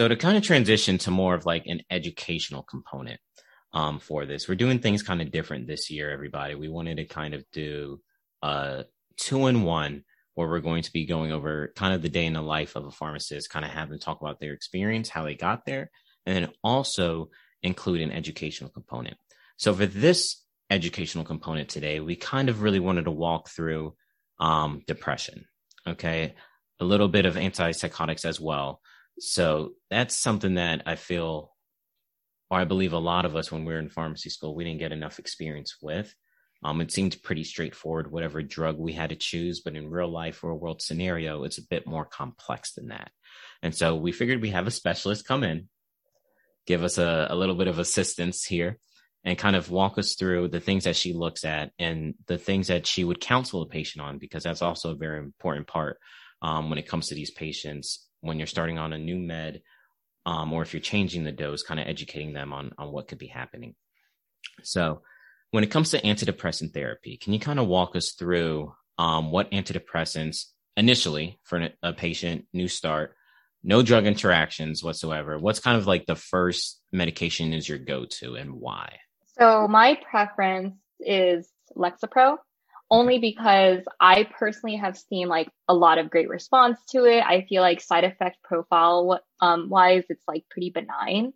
So to kind of transition to more of like an educational component um, for this, we're doing things kind of different this year, everybody. We wanted to kind of do a two in one where we're going to be going over kind of the day in the life of a pharmacist, kind of have them talk about their experience, how they got there, and then also include an educational component. So for this educational component today, we kind of really wanted to walk through um, depression. Okay. A little bit of antipsychotics as well. So that's something that I feel, or I believe a lot of us when we are in pharmacy school, we didn't get enough experience with. Um, it seemed pretty straightforward, whatever drug we had to choose, but in real life or a world scenario, it's a bit more complex than that. And so we figured we have a specialist come in, give us a, a little bit of assistance here and kind of walk us through the things that she looks at and the things that she would counsel a patient on, because that's also a very important part um, when it comes to these patients when you're starting on a new med um, or if you're changing the dose, kind of educating them on, on what could be happening. So, when it comes to antidepressant therapy, can you kind of walk us through um, what antidepressants initially for a patient, new start, no drug interactions whatsoever? What's kind of like the first medication is your go to and why? So my preference is Lexapro only because I personally have seen like a lot of great response to it. I feel like side effect profile um, wise, it's like pretty benign.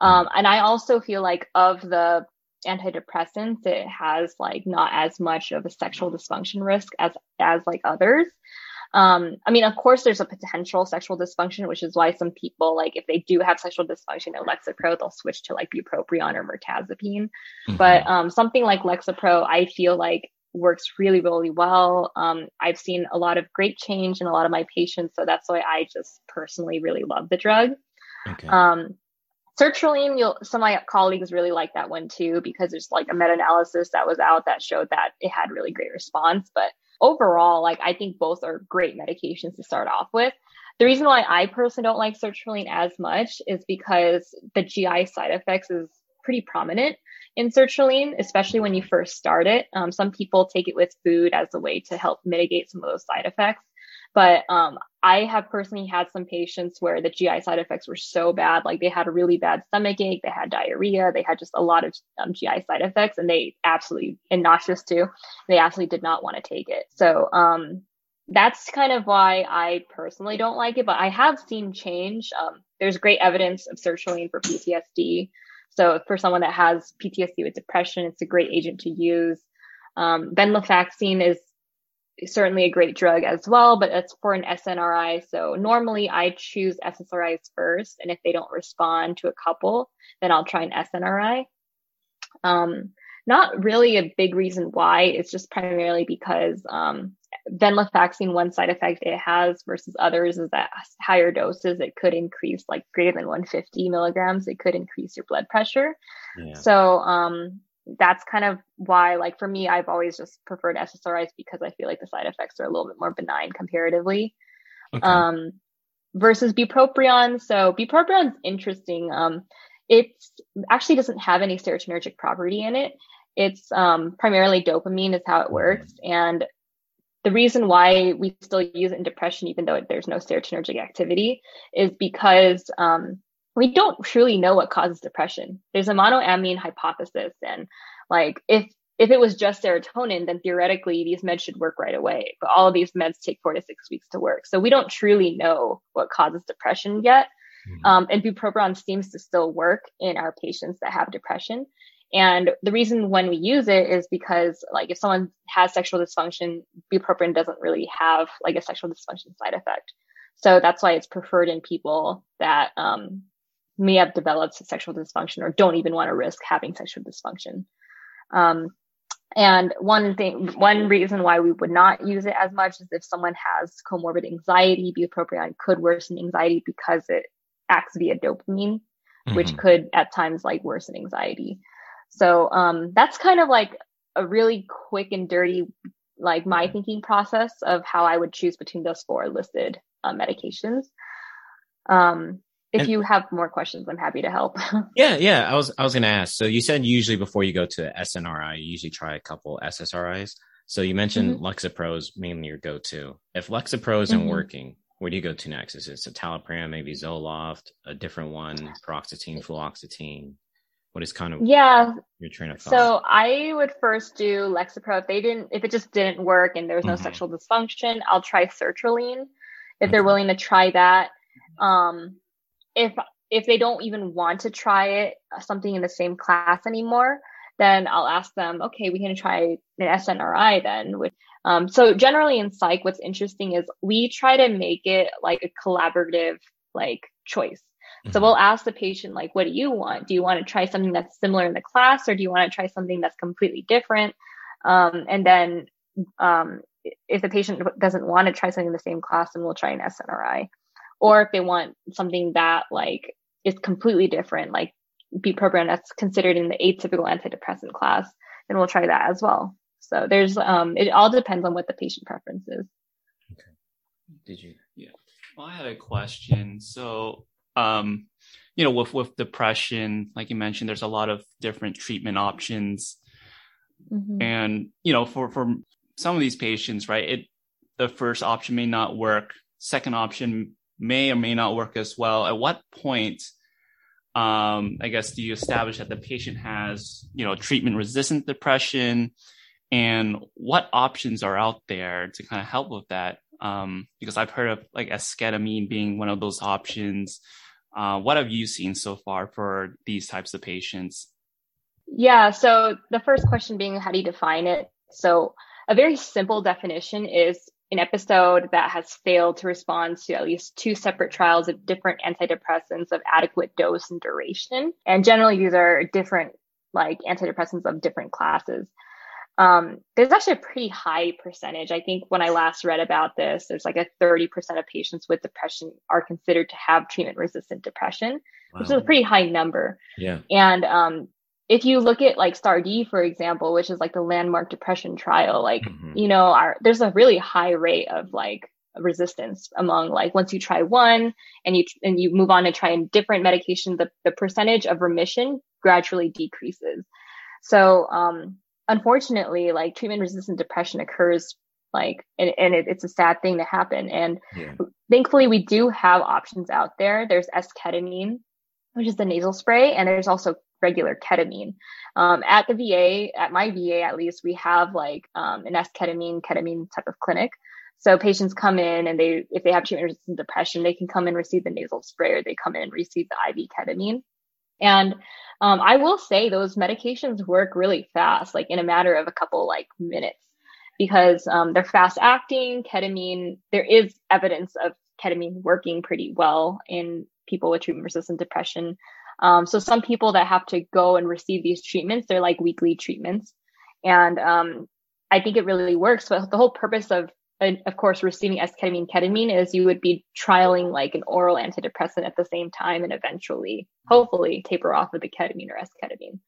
Um, and I also feel like of the antidepressants, it has like not as much of a sexual dysfunction risk as as like others. Um, I mean, of course, there's a potential sexual dysfunction, which is why some people, like, if they do have sexual dysfunction in Lexapro, they'll switch to like bupropion or mirtazapine. Mm-hmm. But um, something like Lexapro, I feel like works really, really well. Um, I've seen a lot of great change in a lot of my patients, so that's why I just personally really love the drug. Okay. Um, sertraline, you'll, some of my colleagues really like that one too because there's like a meta-analysis that was out that showed that it had really great response. But overall, like I think both are great medications to start off with. The reason why I personally don't like sertraline as much is because the GI side effects is pretty prominent in sertraline, especially when you first start it. Um, some people take it with food as a way to help mitigate some of those side effects. But um, I have personally had some patients where the GI side effects were so bad, like they had a really bad stomach ache, they had diarrhea, they had just a lot of um, GI side effects, and they absolutely and nauseous too. They absolutely did not want to take it. So um, that's kind of why I personally don't like it. But I have seen change. Um, there's great evidence of sertraline for PTSD. So for someone that has PTSD with depression, it's a great agent to use. Um, venlafaxine is certainly a great drug as well, but it's for an SNRI. So normally I choose SSRIs first. And if they don't respond to a couple, then I'll try an SNRI. Um, not really a big reason why. It's just primarily because um, venlafaxine, one side effect it has versus others is that higher doses, it could increase like greater than 150 milligrams, it could increase your blood pressure. Yeah. So um, that's kind of why, like for me, I've always just preferred SSRIs because I feel like the side effects are a little bit more benign comparatively. Okay. Um, versus bupropion. So is interesting. Um, it actually doesn't have any serotonergic property in it. It's um, primarily dopamine is how it works, mm-hmm. and the reason why we still use it in depression, even though there's no serotonergic activity, is because um, we don't truly know what causes depression. There's a monoamine hypothesis, and like if if it was just serotonin, then theoretically these meds should work right away. But all of these meds take four to six weeks to work, so we don't truly know what causes depression yet. Mm-hmm. Um, and bupropion seems to still work in our patients that have depression. And the reason when we use it is because like if someone has sexual dysfunction, bupropion doesn't really have like a sexual dysfunction side effect. So that's why it's preferred in people that um, may have developed sexual dysfunction or don't even want to risk having sexual dysfunction. Um, and one thing, one reason why we would not use it as much is if someone has comorbid anxiety, bupropion could worsen anxiety because it acts via dopamine, mm-hmm. which could at times like worsen anxiety. So um, that's kind of like a really quick and dirty, like my thinking process of how I would choose between those four listed uh, medications. Um, if and, you have more questions, I'm happy to help. yeah, yeah. I was I was gonna ask. So you said usually before you go to SNRI, you usually try a couple SSRIs. So you mentioned mm-hmm. Lexapro is mainly your go-to. If Lexapro isn't mm-hmm. working, where do you go to next? Is it citalopram, maybe Zoloft, a different one, paroxetine, fluoxetine? What is kind of yeah your train of thought? So I would first do Lexapro. If they didn't, if it just didn't work and there was no mm-hmm. sexual dysfunction, I'll try sertraline if they're willing to try that. Um, if if they don't even want to try it, uh, something in the same class anymore, then I'll ask them, okay, we can try an SNRI then. Which, um, so generally in psych, what's interesting is we try to make it like a collaborative like choice. So mm-hmm. we'll ask the patient, like, what do you want? Do you want to try something that's similar in the class or do you want to try something that's completely different? Um, and then um, if the patient doesn't want to try something in the same class, then we'll try an SNRI. Or if they want something that like is completely different, like bupropion that's considered in the atypical antidepressant class, then we'll try that as well. So there's um, it all depends on what the patient preference is. Okay. Did you? Yeah. Well, I had a question. So um, you know, with with depression, like you mentioned, there's a lot of different treatment options, mm-hmm. and you know, for for some of these patients, right, it the first option may not work, second option may or may not work as well. At what point, um, I guess, do you establish that the patient has, you know, treatment resistant depression, and what options are out there to kind of help with that? Um, because I've heard of like esketamine being one of those options. Uh, what have you seen so far for these types of patients? Yeah, so the first question being how do you define it? So, a very simple definition is an episode that has failed to respond to at least two separate trials of different antidepressants of adequate dose and duration. And generally, these are different, like antidepressants of different classes um, there's actually a pretty high percentage. I think when I last read about this, there's like a 30% of patients with depression are considered to have treatment resistant depression, wow. which is a pretty high number. Yeah. And um, if you look at like STAR*D, for example, which is like the landmark depression trial, like, mm-hmm. you know, our, there's a really high rate of like resistance among like once you try one and you and you move on to try a different medication, the, the percentage of remission gradually decreases. So um, unfortunately, like treatment resistant depression occurs like, and, and it, it's a sad thing to happen. And yeah. thankfully we do have options out there. There's esketamine, which is the nasal spray, and there's also regular ketamine. Um, at the VA, at my VA at least, we have like um, an esketamine, ketamine type of clinic. So patients come in and they, if they have treatment resistant depression, they can come and receive the nasal spray or they come in and receive the IV ketamine. And um, I will say those medications work really fast, like in a matter of a couple like minutes, because um, they're fast acting. Ketamine, there is evidence of ketamine working pretty well in people with treatment resistant depression. Um, so some people that have to go and receive these treatments, they're like weekly treatments. And um, I think it really works. But the whole purpose of of course, receiving esketamine ketamine is you would be trialing like an oral antidepressant at the same time and eventually, hopefully, taper off of the ketamine or esketamine.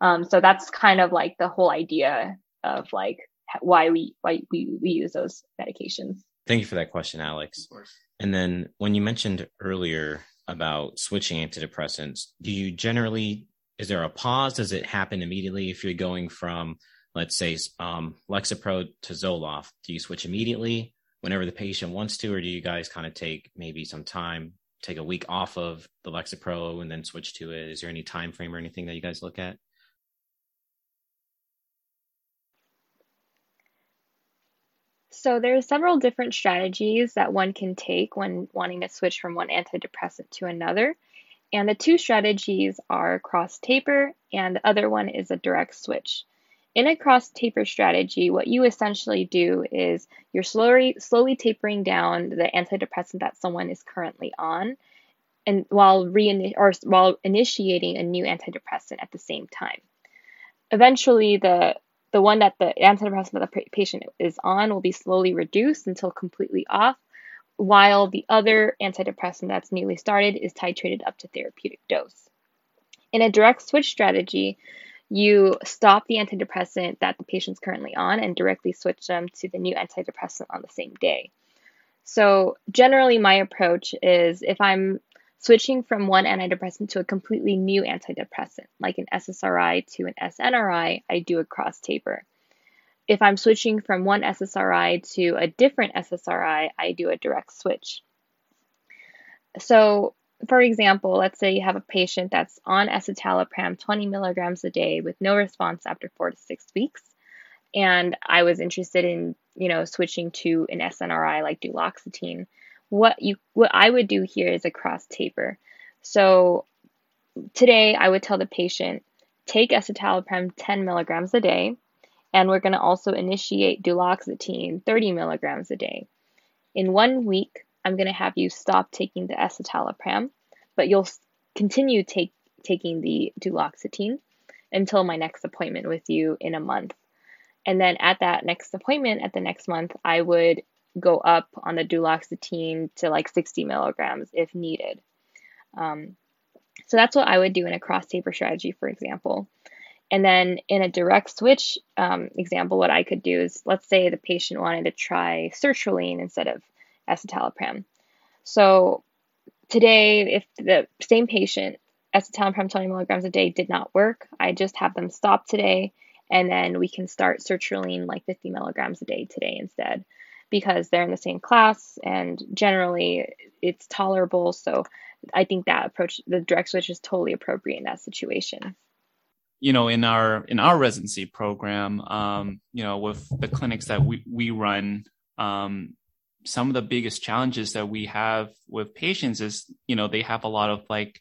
Um, so that's kind of like the whole idea of like why we why we, we use those medications. Thank you for that question, Alex. And then when you mentioned earlier about switching antidepressants, do you generally is there a pause? Does it happen immediately if you're going from let's say um, Lexapro to Zoloft, do you switch immediately whenever the patient wants to, or do you guys kind of take maybe some time, take a week off of the Lexapro and then switch to it? Is there any time frame or anything that you guys look at? So there are several different strategies that one can take when wanting to switch from one antidepressant to another. And the two strategies are cross taper and the other one is a direct switch. In a cross taper strategy, what you essentially do is you're slowly slowly tapering down the antidepressant that someone is currently on, and while re or while initiating a new antidepressant at the same time. Eventually, the the one that the antidepressant that the patient is on will be slowly reduced until completely off, while the other antidepressant that's newly started is titrated up to therapeutic dose. In a direct switch strategy, you stop the antidepressant that the patient's currently on and directly switch them to the new antidepressant on the same day. So, generally, my approach is if I'm switching from one antidepressant to a completely new antidepressant, like an SSRI to an SNRI, I do a cross taper. If I'm switching from one SSRI to a different SSRI, I do a direct switch. so for example, let's say you have a patient that's on escitalopram 20 milligrams a day with no response after four to six weeks. And I was interested in, you know, switching to an SNRI like duloxetine. What you what I would do here is a cross taper. So today I would tell the patient, take escitalopram 10 milligrams a day, and we're going to also initiate duloxetine 30 milligrams a day. In one week, I'm going to have you stop taking the escitalopram, but you'll continue take, taking the duloxetine until my next appointment with you in a month. And then at that next appointment at the next month, I would go up on the duloxetine to like 60 milligrams if needed. Um, so that's what I would do in a cross taper strategy, for example. And then in a direct switch um, example, what I could do is let's say the patient wanted to try sertraline instead of escitalopram. So today, if the same patient, escitalopram 20 milligrams a day did not work, I just have them stop today and then we can start sertraline like 50 milligrams a day today instead because they're in the same class and generally it's tolerable. So I think that approach, the direct switch is totally appropriate in that situation you know in our in our residency program um, you know with the clinics that we we run um, some of the biggest challenges that we have with patients is you know they have a lot of like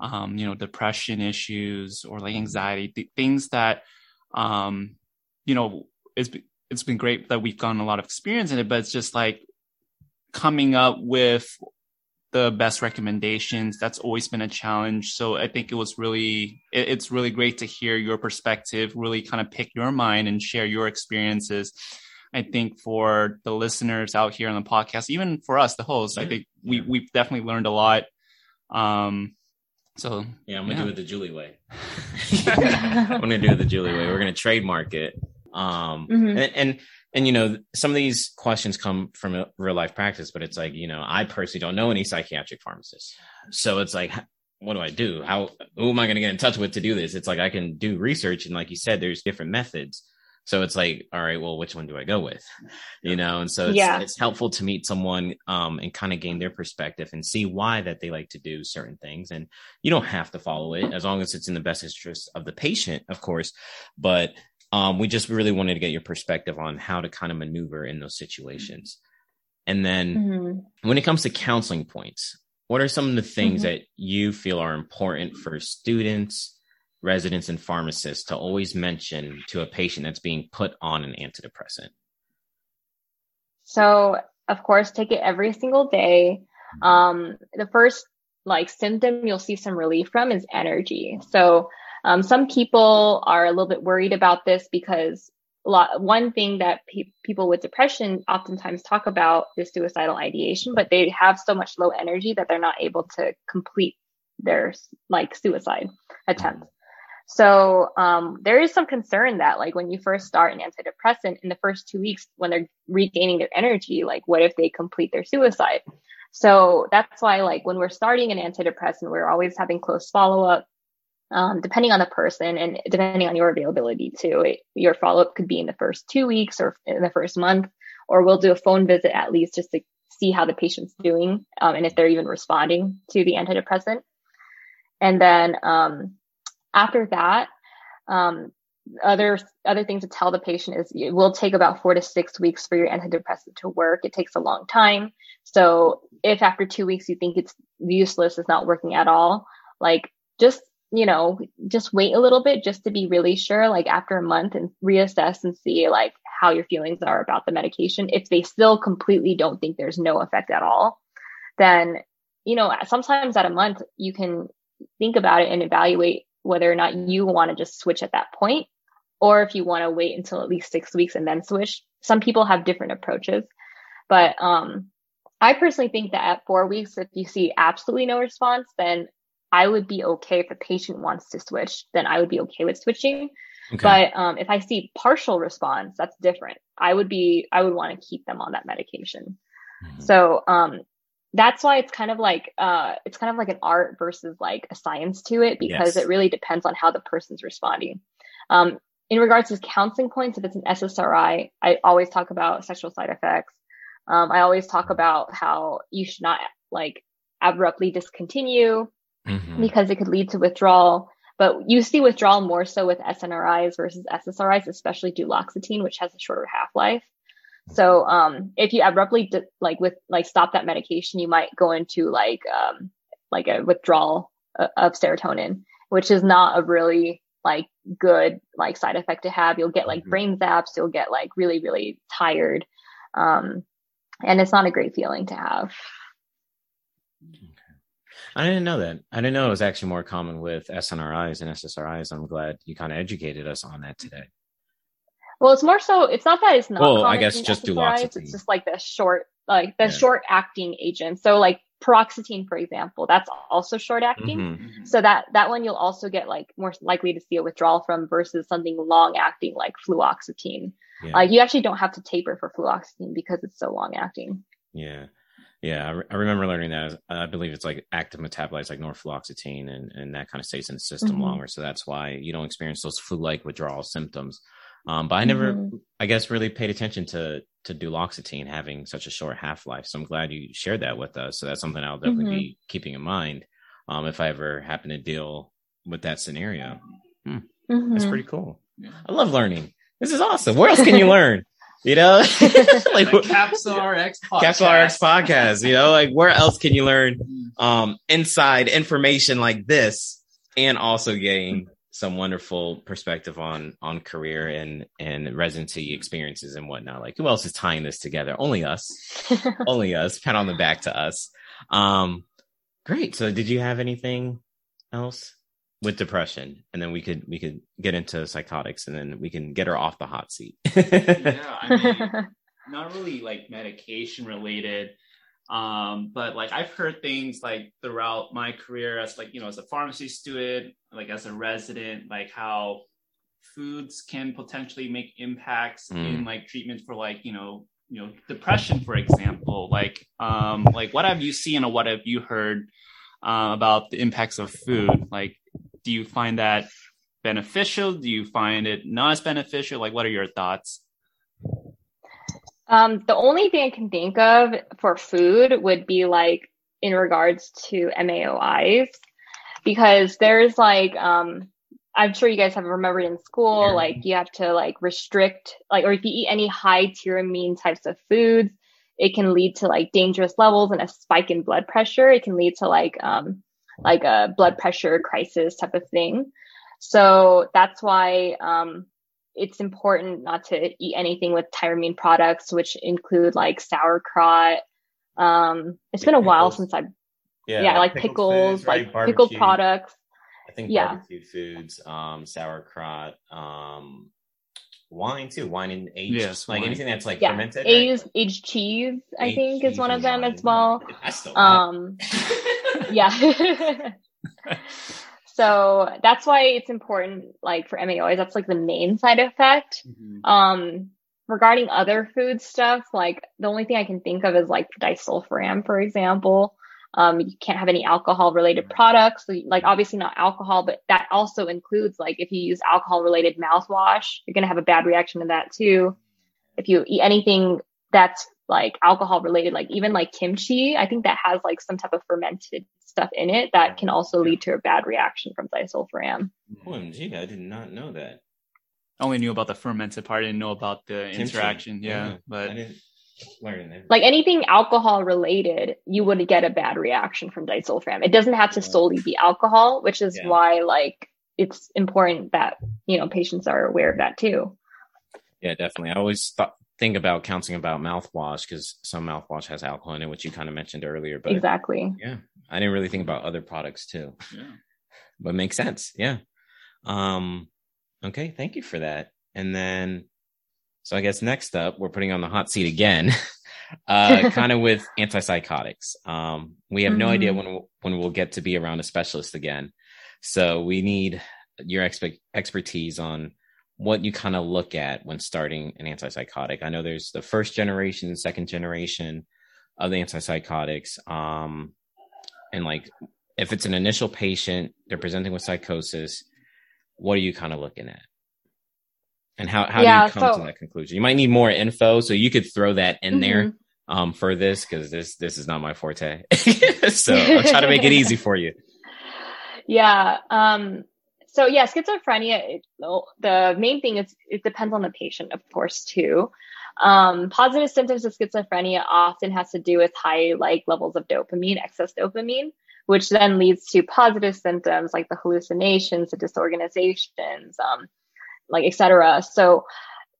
um, you know depression issues or like anxiety th- things that um, you know it's it's been great that we've gotten a lot of experience in it but it's just like coming up with the best recommendations that's always been a challenge. So i think it was really it, it's really great to hear your perspective really kind of pick your mind and share your experiences I think for the listeners out here on the podcast, even for us, the hosts, I think we yeah. we've definitely learned a lot. Um, so yeah, I'm gonna yeah. do it the Julie way. I'm gonna do it the Julie way. We're gonna trademark it. Um, mm-hmm. and, and and you know some of these questions come from real life practice, but it's like you know I personally don't know any psychiatric pharmacists, so it's like what do I do? How who am I going to get in touch with to do this? It's like I can do research, and like you said, there's different methods. So it's like, all right, well, which one do I go with? You know, and so it's, yeah. it's helpful to meet someone um, and kind of gain their perspective and see why that they like to do certain things. And you don't have to follow it as long as it's in the best interest of the patient, of course. But um, we just really wanted to get your perspective on how to kind of maneuver in those situations. And then mm-hmm. when it comes to counseling points, what are some of the things mm-hmm. that you feel are important for students? Residents and pharmacists to always mention to a patient that's being put on an antidepressant? So, of course, take it every single day. Mm-hmm. Um, the first like symptom you'll see some relief from is energy. So, um, some people are a little bit worried about this because a lot, one thing that pe- people with depression oftentimes talk about is suicidal ideation, but they have so much low energy that they're not able to complete their like suicide attempt. So um, there is some concern that like when you first start an antidepressant in the first two weeks when they're regaining their energy, like what if they complete their suicide? So that's why like when we're starting an antidepressant, we're always having close follow up. Um, depending on the person and depending on your availability too, it, your follow up could be in the first two weeks or in the first month, or we'll do a phone visit at least just to see how the patient's doing um, and if they're even responding to the antidepressant. And then um, after that, um, other other things to tell the patient is it will take about four to six weeks for your antidepressant to work. It takes a long time. So if after two weeks you think it's useless, it's not working at all, like just you know just wait a little bit just to be really sure. Like after a month and reassess and see like how your feelings are about the medication. If they still completely don't think there's no effect at all, then you know sometimes at a month you can think about it and evaluate whether or not you want to just switch at that point or if you want to wait until at least six weeks and then switch. Some people have different approaches, but um, I personally think that at four weeks, if you see absolutely no response, then I would be okay if the patient wants to switch, then I would be okay with switching. Okay. But um, if I see partial response, that's different. I would be, I would want to keep them on that medication. Mm-hmm. So um, that's why it's kind of like uh it's kind of like an art versus like a science to it because yes. it really depends on how the person's responding um in regards to counseling points if it's an ssri i always talk about sexual side effects um i always talk about how you should not like abruptly discontinue mm-hmm. because it could lead to withdrawal. But you see withdrawal more so with SNRIs versus SSRIs, especially duloxetine, which has a shorter half life. So um, if you abruptly di- like with like stop that medication, you might go into like um, like a withdrawal uh, of serotonin, which is not a really like good like side effect to have. You'll get like mm-hmm. brain zaps. You'll get like really really tired, um, and it's not a great feeling to have. I didn't know that. I didn't know it was actually more common with SNRIs and SSRIs. I'm glad you kind of educated us on that today. Well, it's more so. It's not that it's not. Well, I guess just duloxetine. It's just like the short, like the yeah. short acting agent. So like paroxetine, for example, that's also short acting. Mm-hmm. So that that one you'll also get like more likely to see a withdrawal from versus something long acting like fluoxetine. Yeah. Like you actually don't have to taper for fluoxetine because it's so long acting. Yeah. Yeah, I, re- I, remember learning that. I believe it's like active metabolites like norfluoxetine, and, and that kind of stays in the system mm-hmm. longer. So that's why you don't experience those flu-like withdrawal symptoms. Um, but I never, mm-hmm. I guess, really paid attention to to duloxetine having such a short half life. So I'm glad you shared that with us. So that's something I'll definitely mm-hmm. be keeping in mind um, if I ever happen to deal with that scenario. Hmm. Mm-hmm. That's pretty cool. Yeah. I love learning. This is awesome. Where else can you learn? You know, like, like Capsule RX podcast. Capsule RX podcast. You know, like where else can you learn um, inside information like this, and also gain some wonderful perspective on on career and and residency experiences and whatnot. Like who else is tying this together? Only us. Only us. Pat on the back to us. Um, great. So, did you have anything else? with depression and then we could we could get into psychotics and then we can get her off the hot seat yeah I mean, not really like medication related um but like i've heard things like throughout my career as like you know as a pharmacy student like as a resident like how foods can potentially make impacts mm. in like treatment for like you know you know depression for example like um like what have you seen or what have you heard uh, about the impacts of food like do you find that beneficial? Do you find it not as beneficial? Like, what are your thoughts? Um, the only thing I can think of for food would be like in regards to MAOIs, because there's like, um, I'm sure you guys have remembered in school, yeah. like you have to like restrict, like, or if you eat any high tyramine types of foods, it can lead to like dangerous levels and a spike in blood pressure. It can lead to like, um, like a blood pressure crisis type of thing. So that's why um, it's important not to eat anything with tyramine products, which include like sauerkraut. Um, it's like been a pickles. while since I've yeah, yeah like pickles, foods, right? like pickled products. I think yeah. barbecue foods, um, sauerkraut, um, wine too, wine and aged, yes, like wine. anything that's like yeah. fermented. Aged, right? aged cheese, I aged think, is one of them wine. as well. I still um, yeah. so that's why it's important, like for MAOIs, that's like the main side effect. Mm-hmm. Um, regarding other food stuff, like the only thing I can think of is like disulfiram, for example. Um, you can't have any alcohol related products, like obviously not alcohol, but that also includes like if you use alcohol related mouthwash, you're going to have a bad reaction to that too. If you eat anything that's like alcohol related, like even like kimchi, I think that has like some type of fermented stuff in it that can also lead to a bad reaction from disulfiram. OMG, I did not know that. I only knew about the fermented part. I didn't know about the kimchi. interaction. Yeah, yeah, but like anything alcohol related, you would get a bad reaction from disulfiram. It doesn't have to solely be alcohol, which is yeah. why like it's important that you know patients are aware of that too. Yeah, definitely. I always thought think about counseling about mouthwash because some mouthwash has alcohol in it, which you kind of mentioned earlier. But exactly. Yeah. I didn't really think about other products too. Yeah. But makes sense. Yeah. Um okay, thank you for that. And then so I guess next up, we're putting on the hot seat again, uh, kind of with antipsychotics. Um, we have mm-hmm. no idea mm-hmm. when we'll, when we'll get to be around a specialist again. So we need your expe- expertise on what you kind of look at when starting an antipsychotic. I know there's the first generation, second generation of the antipsychotics. Um, and like, if it's an initial patient, they're presenting with psychosis, what are you kind of looking at? And how, how yeah, do you come so, to that conclusion? You might need more info, so you could throw that in mm-hmm. there um, for this because this this is not my forte. so I'll try to make it easy for you. Yeah. Um, so yeah, schizophrenia. It, the main thing is it depends on the patient, of course, too. Um, positive symptoms of schizophrenia often has to do with high like levels of dopamine, excess dopamine, which then leads to positive symptoms like the hallucinations, the disorganizations, um, like etc. So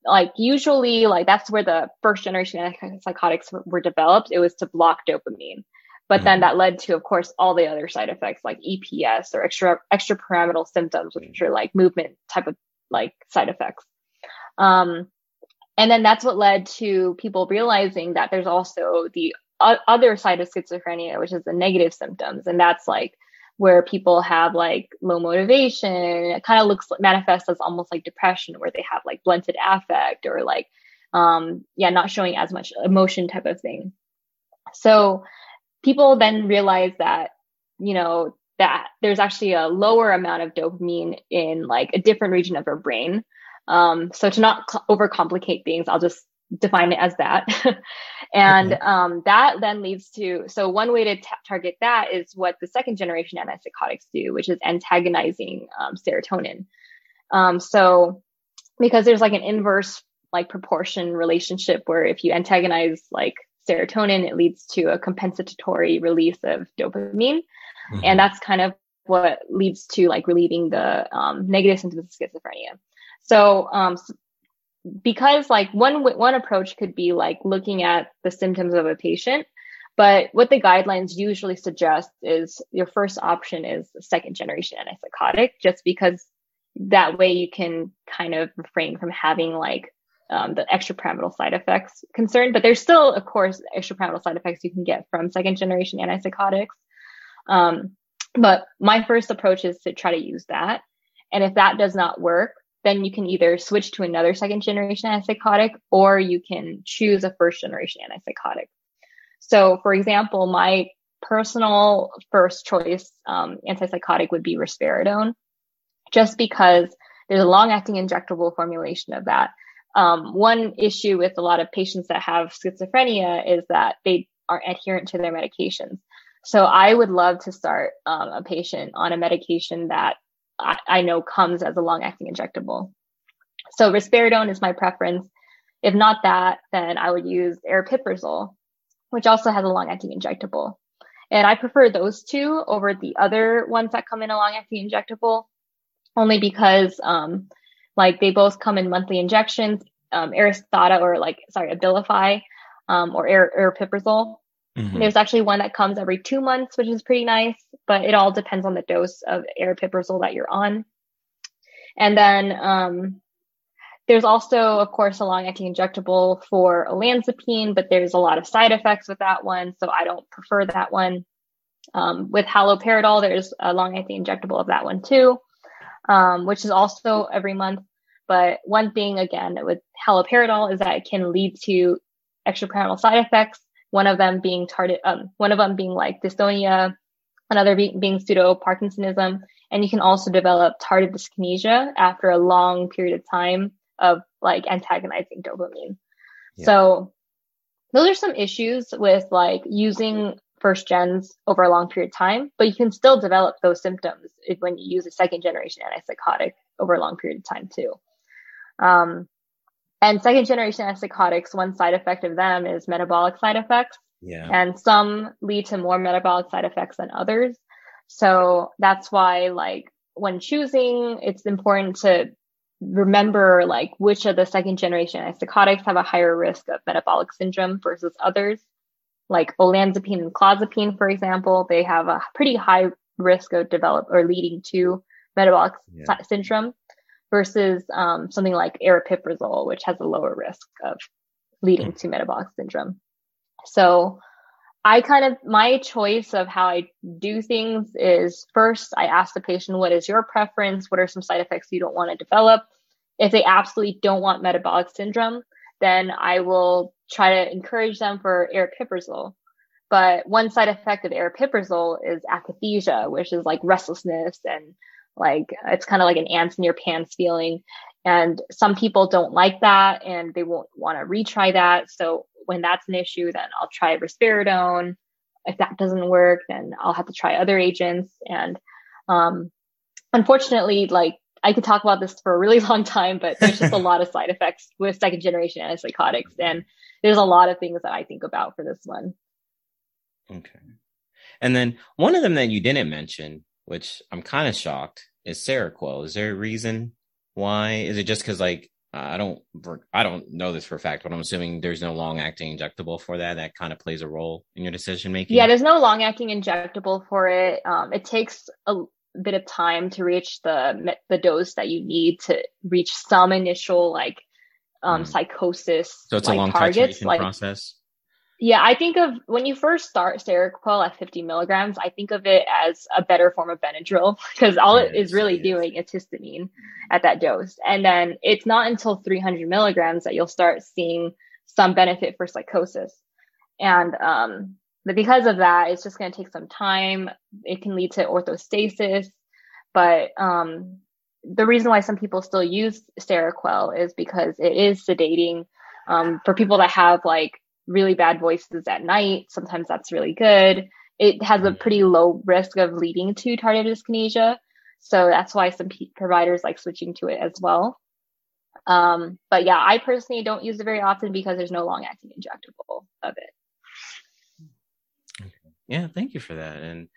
like usually like that's where the first generation antipsychotics were developed. It was to block dopamine. But mm-hmm. then that led to, of course, all the other side effects like EPS or extra extrapyramidal symptoms, which are like movement type of like side effects. Um, and then that's what led to people realizing that there's also the other side of schizophrenia, which is the negative symptoms. And that's like where people have like low motivation. It kind of looks manifests as almost like depression, where they have like blunted affect or like, um, yeah, not showing as much emotion type of thing. So people then realize that, you know, that there's actually a lower amount of dopamine in like a different region of our brain. Um, so to not cl- overcomplicate things, I'll just define it as that. and mm-hmm. um, that then leads to so one way to t- target that is what the second generation antipsychotics do, which is antagonizing um, serotonin. Um, so because there's like an inverse like proportion relationship where if you antagonize like serotonin, it leads to a compensatory release of dopamine. Mm-hmm. And that's kind of what leads to like relieving the um, negative symptoms of schizophrenia. So, um, because like one one approach could be like looking at the symptoms of a patient but what the guidelines usually suggest is your first option is second generation antipsychotic just because that way you can kind of refrain from having like um, the extrapyramidal side effects concerned but there's still of course extrapyramidal side effects you can get from second generation antipsychotics um, but my first approach is to try to use that and if that does not work then you can either switch to another second generation antipsychotic or you can choose a first generation antipsychotic. So, for example, my personal first choice um, antipsychotic would be risperidone, just because there's a long acting injectable formulation of that. Um, one issue with a lot of patients that have schizophrenia is that they aren't adherent to their medications. So I would love to start um, a patient on a medication that I, I know comes as a long acting injectable. So risperidone is my preference. If not that, then I would use aripiprazole, which also has a long acting injectable. And I prefer those two over the other ones that come in a long acting injectable, only because, um, like they both come in monthly injections. Um, Aristada or like, sorry, Abilify, um, or aripiprazole Mm-hmm. There's actually one that comes every two months, which is pretty nice, but it all depends on the dose of aripiprazole that you're on. And then um, there's also, of course, a long-acting injectable for olanzapine, but there's a lot of side effects with that one, so I don't prefer that one. Um, with haloperidol, there's a long-acting injectable of that one too, um, which is also every month. But one thing again with haloperidol is that it can lead to extrapyramidal side effects one of them being target, um, one of them being like dystonia, another be- being pseudo Parkinsonism. And you can also develop tardive dyskinesia after a long period of time of like antagonizing dopamine. Yeah. So those are some issues with like using first gens over a long period of time, but you can still develop those symptoms when you use a second generation antipsychotic over a long period of time too. Um, and second generation antipsychotics, one side effect of them is metabolic side effects. Yeah. And some lead to more metabolic side effects than others. So that's why, like, when choosing, it's important to remember, like, which of the second generation antipsychotics have a higher risk of metabolic syndrome versus others. Like olanzapine and clozapine, for example, they have a pretty high risk of develop or leading to metabolic yeah. syndrome versus um, something like aripiprazole, which has a lower risk of leading hmm. to metabolic syndrome. So I kind of, my choice of how I do things is first, I ask the patient, what is your preference? What are some side effects you don't want to develop? If they absolutely don't want metabolic syndrome, then I will try to encourage them for aripiprazole. But one side effect of aripiprazole is akathisia, which is like restlessness and like it's kind of like an ants in your pants feeling. And some people don't like that and they won't want to retry that. So when that's an issue, then I'll try risperidone. If that doesn't work, then I'll have to try other agents. And um, unfortunately, like I could talk about this for a really long time, but there's just a lot of side effects with second generation antipsychotics. And there's a lot of things that I think about for this one. Okay. And then one of them that you didn't mention, which I'm kind of shocked, is Seroquel. Is there a reason why? Is it just because like I don't I don't know this for a fact, but I'm assuming there's no long acting injectable for that. That kind of plays a role in your decision making. Yeah, there's no long acting injectable for it. Um, it takes a bit of time to reach the the dose that you need to reach some initial like um, mm. psychosis. So it's like, a long targets, like, process. Yeah, I think of when you first start Seroquel at 50 milligrams, I think of it as a better form of Benadryl because all it is really doing is histamine at that dose. And then it's not until 300 milligrams that you'll start seeing some benefit for psychosis. And um, but because of that, it's just going to take some time. It can lead to orthostasis. But um, the reason why some people still use Seroquel is because it is sedating. Um, for people that have like really bad voices at night, sometimes that's really good. It has a mm-hmm. pretty low risk of leading to tardive dyskinesia. So that's why some p- providers like switching to it as well. Um, but yeah, I personally don't use it very often because there's no long acting injectable of it. Yeah, thank you for that. And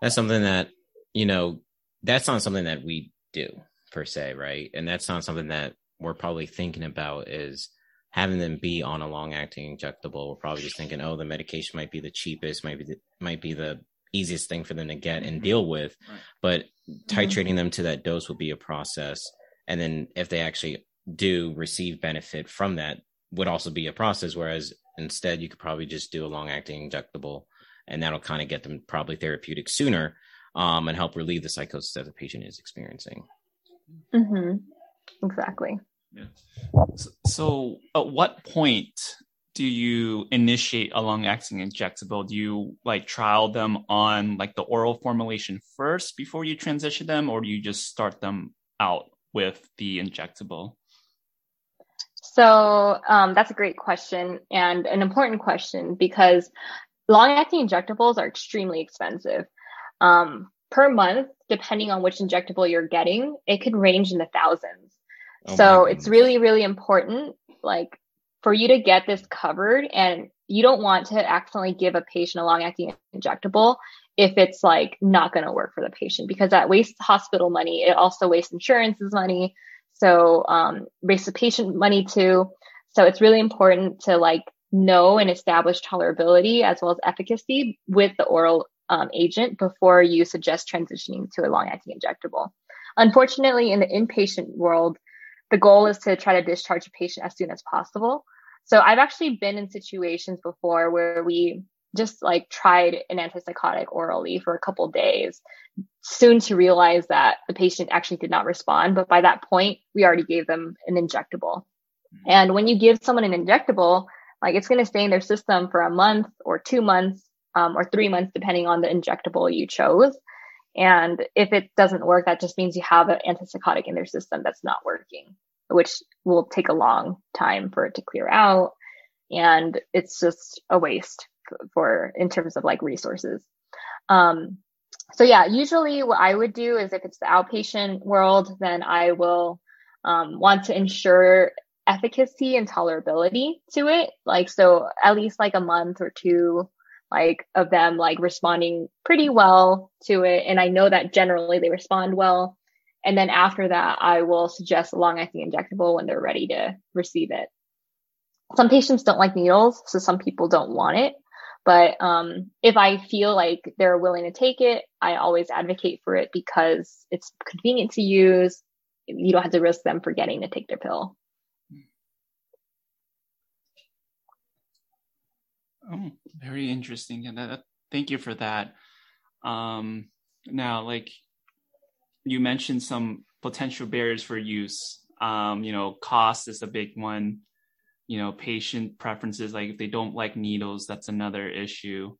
that's something that, you know, that's not something that we do per se, right? And that's not something that we're probably thinking about is having them be on a long acting injectable. We're probably just thinking, oh, the medication might be the cheapest, might be the, might be the easiest thing for them to get and mm-hmm. deal with. Right. But titrating mm-hmm. them to that dose will be a process. And then if they actually do receive benefit from that, would also be a process. Whereas instead, you could probably just do a long acting injectable, and that'll kind of get them probably therapeutic sooner um, and help relieve the psychosis that the patient is experiencing. Mm-hmm. Exactly. Yeah. So, so, at what point do you initiate a long acting injectable? Do you like trial them on like the oral formulation first before you transition them, or do you just start them out with the injectable? So um, that's a great question and an important question because long acting injectables are extremely expensive. Um, per month, depending on which injectable you're getting, it can range in the thousands. Oh so it's really, really important, like for you to get this covered and you don't want to accidentally give a patient a long acting injectable if it's like not going to work for the patient because that wastes hospital money. It also wastes insurance's money. So, um, wastes the patient money too. So it's really important to like know and establish tolerability as well as efficacy with the oral um, agent before you suggest transitioning to a long acting injectable. Unfortunately, in the inpatient world, the goal is to try to discharge a patient as soon as possible. So I've actually been in situations before where we just like tried an antipsychotic orally for a couple days, soon to realize that the patient actually did not respond. But by that point, we already gave them an injectable. Mm-hmm. And when you give someone an injectable, like it's going to stay in their system for a month or two months um, or three months, depending on the injectable you chose. And if it doesn't work, that just means you have an antipsychotic in their system that's not working, which will take a long time for it to clear out. And it's just a waste for, in terms of like resources. Um, so yeah, usually what I would do is if it's the outpatient world, then I will um, want to ensure efficacy and tolerability to it. Like, so at least like a month or two like of them like responding pretty well to it. And I know that generally they respond well. And then after that, I will suggest a long acting injectable when they're ready to receive it. Some patients don't like needles, so some people don't want it. But um, if I feel like they're willing to take it, I always advocate for it because it's convenient to use. You don't have to risk them forgetting to take their pill. Oh, very interesting. And that, thank you for that. Um, now, like you mentioned some potential barriers for use. Um, you know, cost is a big one. You know, patient preferences, like if they don't like needles, that's another issue.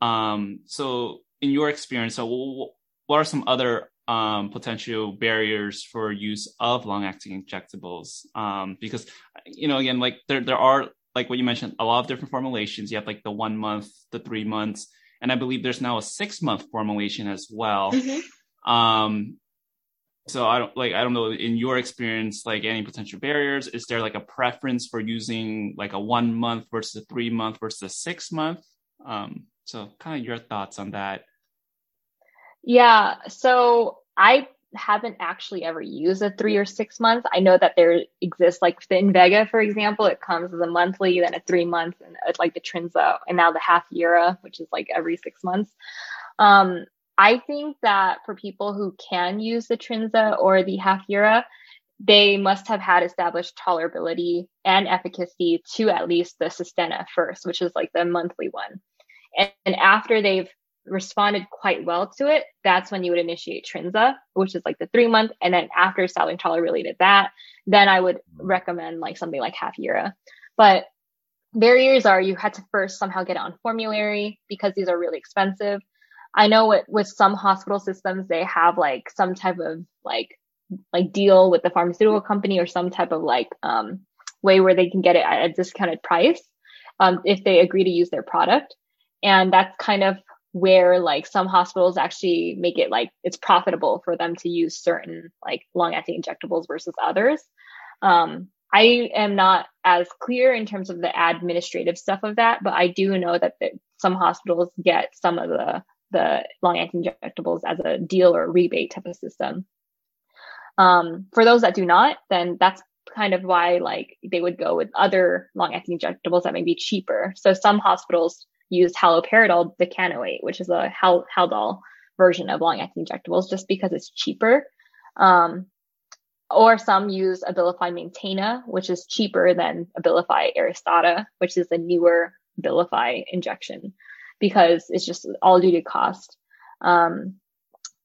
Um, so, in your experience, so what are some other um, potential barriers for use of long-acting injectables? Um, because you know, again, like there there are like what you mentioned, a lot of different formulations. You have like the one month, the three months, and I believe there's now a six month formulation as well. Mm-hmm. Um, so I don't like I don't know in your experience like any potential barriers. Is there like a preference for using like a one month versus a three month versus a six month? Um, so kind of your thoughts on that. Yeah. So I haven't actually ever used a three or six months. I know that there exists like the Invega, for example, it comes as a monthly, then a three month, and like the Trinza, and now the Hafyera, which is like every six months. Um, I think that for people who can use the Trinza or the Hafyera, they must have had established tolerability and efficacy to at least the Sustenna first, which is like the monthly one. And after they've responded quite well to it, that's when you would initiate Trinza, which is like the three month. And then after establishing tolerability to that, then I would recommend like something like Hafyera. But barriers are you had to first somehow get it on formulary because these are really expensive. I know with, with some hospital systems, they have like some type of like, like deal with the pharmaceutical company or some type of like, um, way where they can get it at a discounted price, um, if they agree to use their product. And that's kind of where like some hospitals actually make it like it's profitable for them to use certain like long acting injectables versus others. Um, I am not as clear in terms of the administrative stuff of that, but I do know that the, some hospitals get some of the the long acting injectables as a deal or rebate type of system. Um, for those that do not, then that's kind of why like they would go with other long acting injectables that may be cheaper. So some hospitals use haloperidol decanoate, which is a Hal- Haldol version of long acting injectables just because it's cheaper. Um, or some use Abilify Maintena, which is cheaper than Abilify Aristada, which is a newer Abilify injection because it's just all due to cost. Um,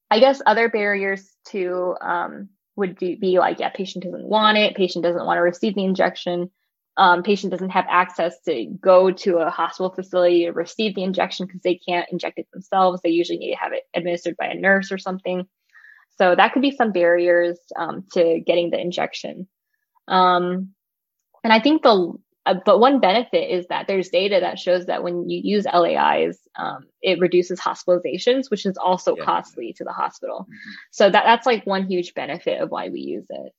I guess other barriers to um, would be like, yeah, patient doesn't want it, patient doesn't want to receive the injection, um, patient doesn't have access to go to a hospital facility to receive the injection because they can't inject it themselves. They usually need to have it administered by a nurse or something. So that could be some barriers um, to getting the injection. Um, and I think the uh, but one benefit is that there's data that shows that when you use LAIs, um, it reduces hospitalizations, which is also yeah. costly to the hospital. Mm-hmm. So that that's like one huge benefit of why we use it.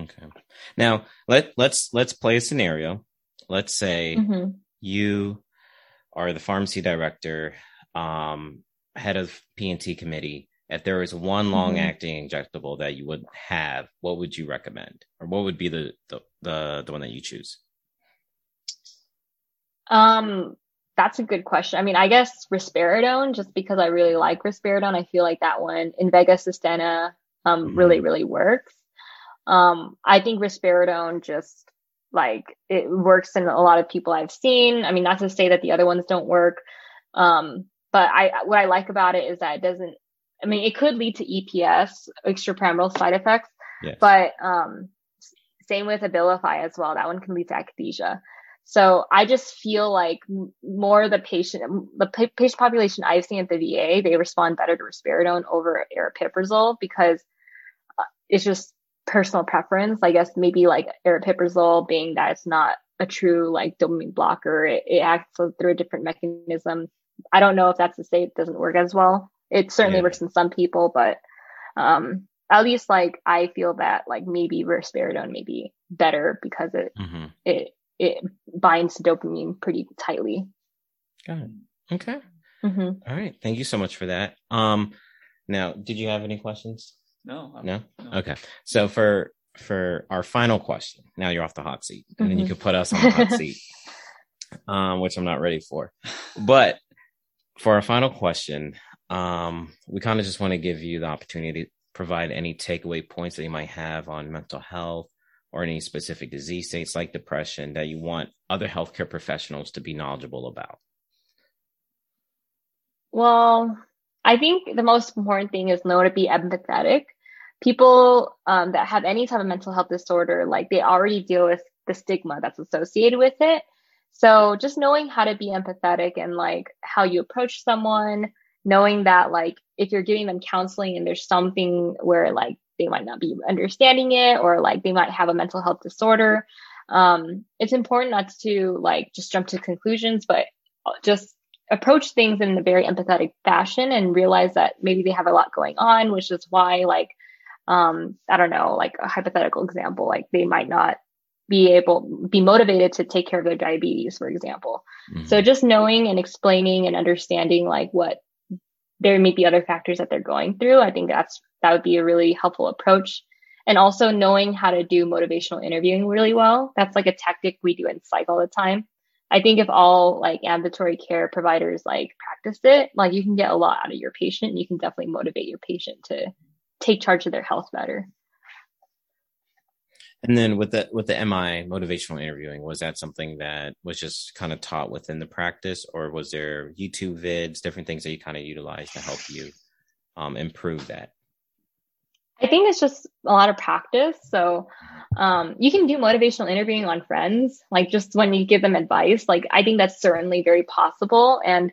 Okay. Now let let's let's play a scenario. Let's say mm-hmm. you are the pharmacy director, um, head of P and T committee. If there is one long acting mm-hmm. injectable that you would have, what would you recommend, or what would be the the the, the one that you choose? Um, that's a good question. I mean, I guess risperidone, just because I really like risperidone. I feel like that one Invega Sustenna um mm-hmm. really really works. Um, I think risperidone just like it works in a lot of people I've seen. I mean, not to say that the other ones don't work. Um, but I what I like about it is that it doesn't. I mean, it could lead to EPS, extrapyramidal side effects, yes. but um, same with Abilify as well. That one can lead to akathisia. So I just feel like more the patient, the patient population I've seen at the VA, they respond better to risperidone over aripiprazole because uh, it's just personal preference. I guess maybe like aripiprazole being that it's not a true like dopamine blocker, it, it acts through a different mechanism. I don't know if that's to say it doesn't work as well. It certainly yeah. works in some people, but um, at least like I feel that like maybe risperidone may be better because it mm-hmm. it it binds to dopamine pretty tightly. Got it. Okay. Mm-hmm. All right. Thank you so much for that. Um, now, did you have any questions? No. No? no. Okay. So for for our final question, now you're off the hot seat, and mm-hmm. then you mm-hmm. could put us on the hot seat, um, which I'm not ready for. But for our final question, um, we kind of just want to give you the opportunity to provide any takeaway points that you might have on mental health or any specific disease states like depression that you want other healthcare professionals to be knowledgeable about? Well, I think the most important thing is know to be empathetic. People um, that have any type of mental health disorder, like they already deal with the stigma that's associated with it. So just knowing how to be empathetic and like how you approach someone, knowing that like if you're giving them counseling and there's something where like they might not be understanding it or like they might have a mental health disorder, um, it's important not to like just jump to conclusions, but just approach things in a very empathetic fashion and realize that maybe they have a lot going on, which is why like um, I don't know, like a hypothetical example, like they might not be able be motivated to take care of their diabetes, for example. Mm-hmm. So just knowing and explaining and understanding like what there may be other factors that they're going through, I think that's that would be a really helpful approach. And also knowing how to do motivational interviewing really well. That's like a tactic we do in psych all the time. I think if all like ambulatory care providers like practice it, like you can get a lot out of your patient and you can definitely motivate your patient to take charge of their health better. And then with the with the MI motivational interviewing, was that something that was just kind of taught within the practice, or was there YouTube vids, different things that you kind of utilized to help you um, improve that? I think it's just a lot of practice. So um, you can do motivational interviewing on friends, like just when you give them advice. Like I think that's certainly very possible. And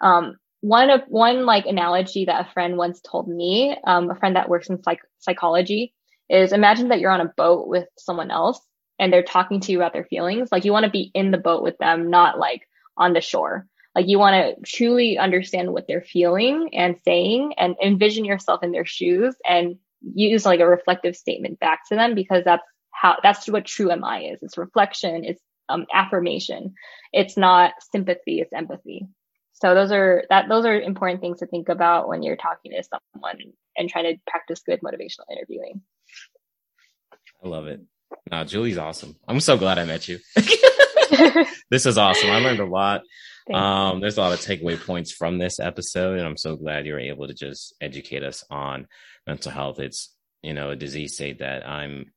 um, one of one like analogy that a friend once told me, um, a friend that works in psych- psychology, is imagine that you're on a boat with someone else and they're talking to you about their feelings. Like you want to be in the boat with them, not like on the shore. Like you want to truly understand what they're feeling and saying and envision yourself in their shoes and use like a reflective statement back to them because that's how that's what true MI is. It's reflection, it's um, affirmation. It's not sympathy, it's empathy. So those are that those are important things to think about when you're talking to someone and trying to practice good motivational interviewing. I love it. Nah, Julie's awesome. I'm so glad I met you. this is awesome. I learned a lot. Um, there's a lot of takeaway points from this episode, and I'm so glad you were able to just educate us on mental health. It's you know a disease state that I'm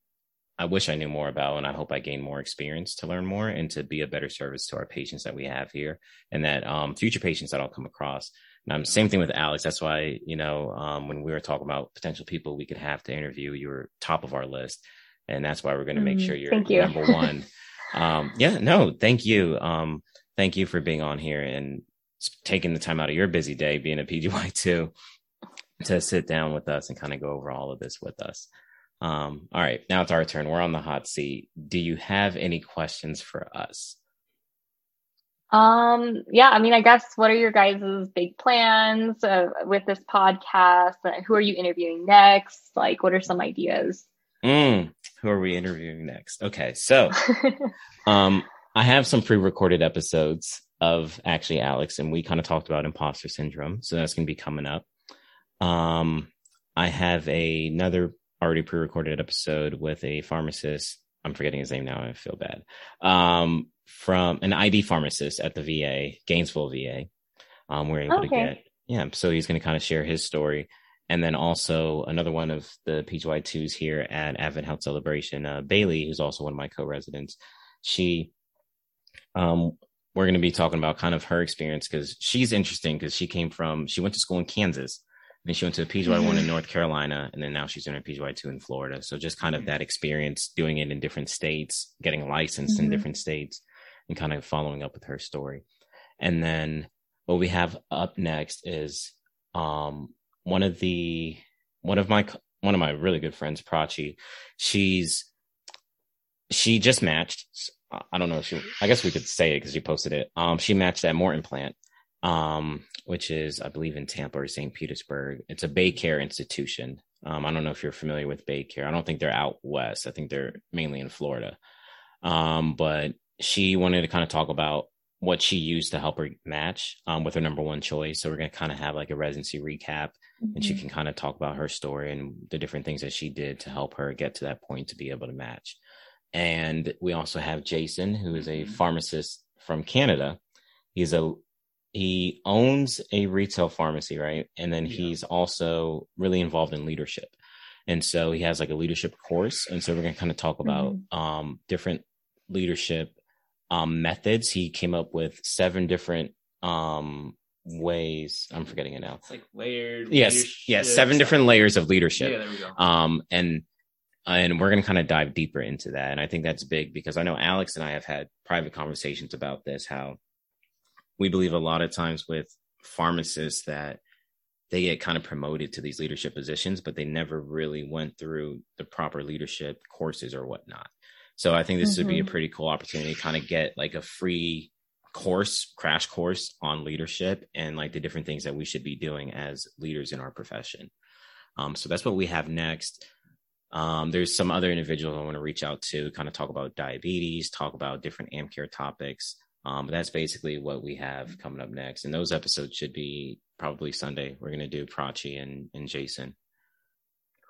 I wish I knew more about, and I hope I gain more experience to learn more and to be a better service to our patients that we have here, and that um, future patients that I'll come across. And I'm same thing with Alex. That's why you know um, when we were talking about potential people we could have to interview, you were top of our list, and that's why we're going to make mm, sure you're you. number one. um, yeah, no, thank you. Um, thank you for being on here and taking the time out of your busy day, being a PGY two, to sit down with us and kind of go over all of this with us. Um, all right, now it's our turn. We're on the hot seat. Do you have any questions for us? Um, yeah, I mean, I guess what are your guys' big plans uh, with this podcast? Uh, who are you interviewing next? Like, what are some ideas? Mm, who are we interviewing next? Okay, so um, I have some pre-recorded episodes of actually Alex, and we kind of talked about imposter syndrome, so that's going to be coming up. Um, I have a, another already pre-recorded episode with a pharmacist. I'm forgetting his name now. I feel bad. Um, from an ID pharmacist at the VA, Gainesville VA. Um, we're able okay. to get yeah. So he's going to kind of share his story, and then also another one of the PGY twos here at Advent Health Celebration, uh, Bailey, who's also one of my co-residents. She um, we're going to be talking about kind of her experience because she's interesting because she came from, she went to school in Kansas. Then she went to a PGY mm-hmm. one in North Carolina, and then now she's doing a PGY two in Florida. So just kind of that experience doing it in different states, getting licensed mm-hmm. in different states, and kind of following up with her story. And then what we have up next is um, one of the one of my one of my really good friends, Prachi. She's she just matched I don't know if she, I guess we could say it because she posted it. Um, she matched at Morton Plant, um, which is, I believe, in Tampa or St. Petersburg. It's a BayCare institution. Um, I don't know if you're familiar with BayCare. I don't think they're out west. I think they're mainly in Florida. Um, but she wanted to kind of talk about what she used to help her match um, with her number one choice. So we're going to kind of have like a residency recap mm-hmm. and she mm-hmm. can kind of talk about her story and the different things that she did to help her get to that point to be able to match. And we also have Jason, who is a mm-hmm. pharmacist from Canada. He's a he owns a retail pharmacy, right? And then yeah. he's also really involved in leadership. And so he has like a leadership course. And so we're going to kind of talk about mm-hmm. um, different leadership um, methods. He came up with seven different um, ways. I'm forgetting it now. It's like layered. Yes. Yes. Seven different layers of leadership. Yeah, there we go. Um, and and we're going to kind of dive deeper into that and i think that's big because i know alex and i have had private conversations about this how we believe a lot of times with pharmacists that they get kind of promoted to these leadership positions but they never really went through the proper leadership courses or whatnot So I think this mm-hmm. would be a mm-hmm. pretty cool opportunity to kind of get like a free course, crash course on leadership and like the different things that we should be doing as leaders in our profession. Um, so that's what we have next. Um, there's some other individuals I want to reach out to, kind of talk about diabetes, talk about different AmCare topics. Um, but that's basically what we have coming up next. And those episodes should be probably Sunday. We're going to do Prachi and, and Jason.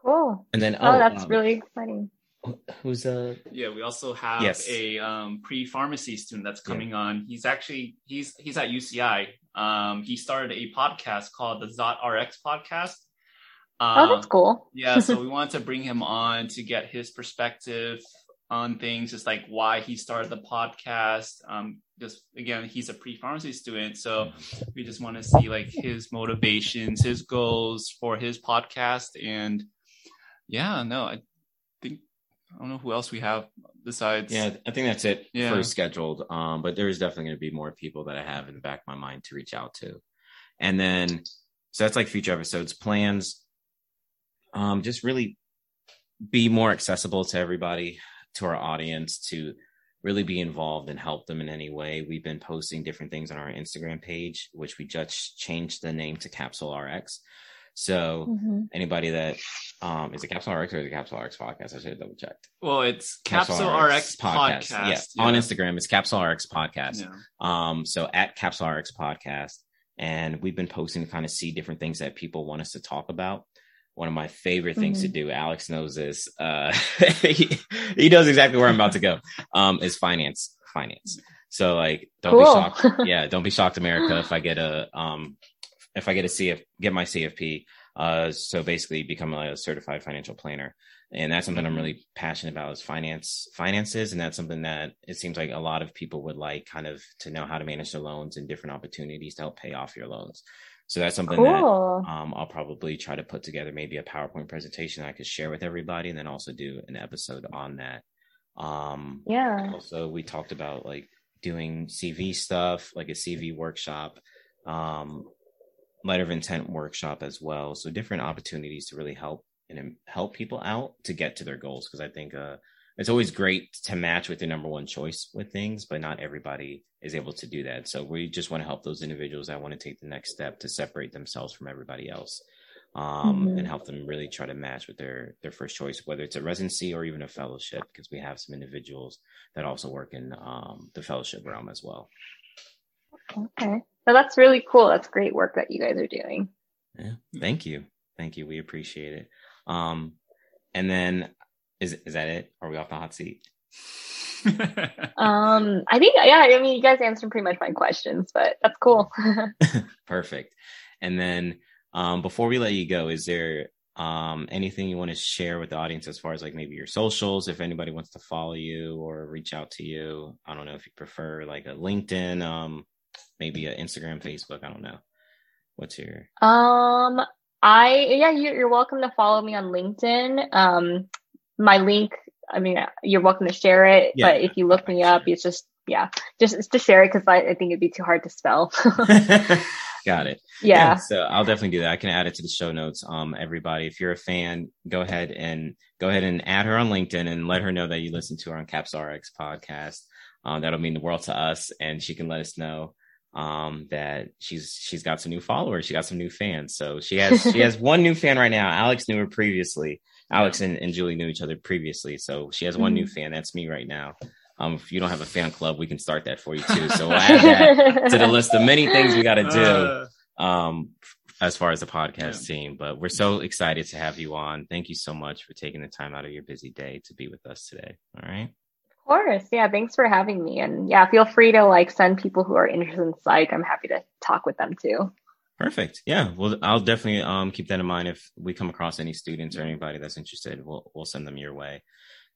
Cool. And then, oh, oh that's um, really exciting. Who's uh yeah we also have yes. a um pre-pharmacy student that's coming yeah. on he's actually he's he's at uci um he started a podcast called the zot rx podcast um, oh that's cool yeah so we wanted to bring him on to get his perspective on things just like why he started the podcast um just again he's a pre-pharmacy student so we just want to see like his motivations his goals for his podcast and yeah no i think I don't know who else we have besides. Yeah, I think that's it yeah. for scheduled. Um, but there is definitely going to be more people that I have in the back of my mind to reach out to, and then so that's like future episodes plans. Um, just really be more accessible to everybody, to our audience, to really be involved and help them in any way. We've been posting different things on our Instagram page, which we just changed the name to Capsule RX. So mm-hmm. anybody that um is it Capsule RX or is it Capsule RX podcast? I should have double checked. Well, it's Capsule, Capsule RX, RX podcast. podcast. Yeah. yeah. On Instagram, it's Capsule RX podcast. Yeah. Um, so at Capsule RX podcast. And we've been posting to kind of see different things that people want us to talk about. One of my favorite things mm-hmm. to do, Alex knows this. Uh, he, he knows exactly where I'm about to go. Um, is finance, finance. So like, don't cool. be shocked. Yeah, don't be shocked, America, if I get a um if I get a CF, get my CFP. Uh, so basically become a certified financial planner. And that's something I'm mm-hmm. really passionate about is finance, finances. And that's something that it seems like a lot of people would like kind of to know how to manage their loans and different opportunities to help pay off your loans. So that's something cool. that um, I'll probably try to put together maybe a PowerPoint presentation I could share with everybody and then also do an episode on that. Um, yeah. Also, we talked about like doing CV stuff, like a CV workshop. Um, letter of intent workshop as well. So different opportunities to really help and help people out to get to their goals. Because I think uh, it's always great to match with your number one choice with things, but not everybody is able to do that. So we just want to help those individuals that want to take the next step to separate themselves from everybody else. Um, mm-hmm. and help them really try to match with their their first choice, whether it's a residency or even a fellowship, because we have some individuals that also work in um, the fellowship realm as well. Okay. So that's really cool. That's great work that you guys are doing. Yeah. Thank you. Thank you. We appreciate it. Um, and then is is that it? Are we off the hot seat? um, I think yeah. I mean, you guys answered pretty much my questions, but that's cool. Perfect. And then um, before we let you go, is there um, anything you want to share with the audience as far as like maybe your socials, if anybody wants to follow you or reach out to you? I don't know if you prefer like a LinkedIn. Um, maybe a Instagram, Facebook. I don't know. What's your um I yeah, you, you're welcome to follow me on LinkedIn. Um my link, I mean you're welcome to share it, yeah, but if you look me up, it's just yeah, just to share it because I, I think it'd be too hard to spell. Got it. Yeah. yeah. So I'll definitely do that. I can add it to the show notes. Um, everybody, if you're a fan, go ahead and go ahead and add her on LinkedIn and let her know that you listen to her on Caps RX podcast. Um, that'll mean the world to us, and she can let us know um, that she's she's got some new followers, she got some new fans. So she has she has one new fan right now. Alex knew her previously. Alex and, and Julie knew each other previously, so she has one mm-hmm. new fan. That's me right now. Um, if you don't have a fan club, we can start that for you too. So we'll add that to the list of many things we got to do. Um, as far as the podcast yeah. team, but we're so excited to have you on. Thank you so much for taking the time out of your busy day to be with us today. All right. Of course. Yeah. Thanks for having me. And yeah, feel free to like send people who are interested in psych. I'm happy to talk with them too. Perfect. Yeah. Well, I'll definitely um, keep that in mind. If we come across any students or anybody that's interested, we'll, we'll send them your way.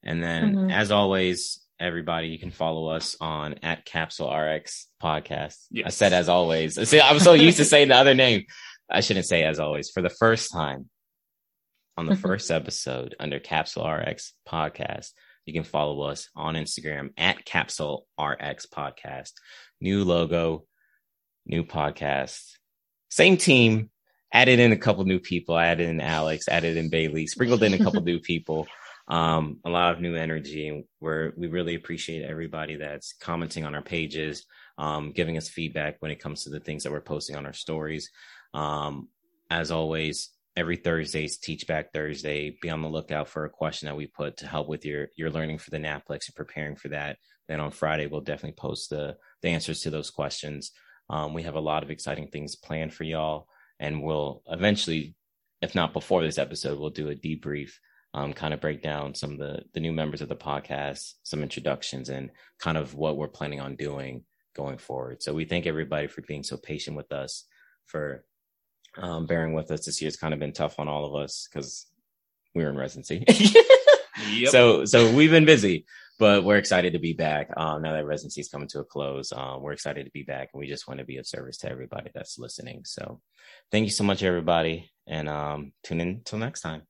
And then mm-hmm. as always, everybody, you can follow us on at Capsule RX podcast. Yes. I said as always. See, I'm so used to saying the other name. I shouldn't say as always. For the first time on the first episode under Capsule RX podcast, you can follow us on Instagram at Capsule RX Podcast. New logo, new podcast, same team. Added in a couple new people. Added in Alex, added in Bailey, sprinkled in a couple new people. um, a lot of new energy. We're we really appreciate everybody that's commenting on our pages, um, giving us feedback when it comes to the things that we're posting on our stories. Um, as always, every Thursday's Teach Back Thursday. Be on the lookout for a question that we put to help with your your learning for the NAPLEX and preparing for that. Then on Friday, we'll definitely post the the answers to those questions. Um, we have a lot of exciting things planned for y'all, and we'll eventually, if not before this episode, we'll do a debrief um, kind of break down some of the the new members of the podcast, some introductions, and kind of what we're planning on doing going forward. So we thank everybody for being so patient with us, for um, bearing with us. This year's kind of been tough on all of us because we were in residency. yep. So so we've been busy, but we're excited to be back. Um, now that residency is coming to a close, um, we're excited to be back, and we just want to be of service to everybody that's listening. So, thank you so much, everybody, and um, tune in till next time.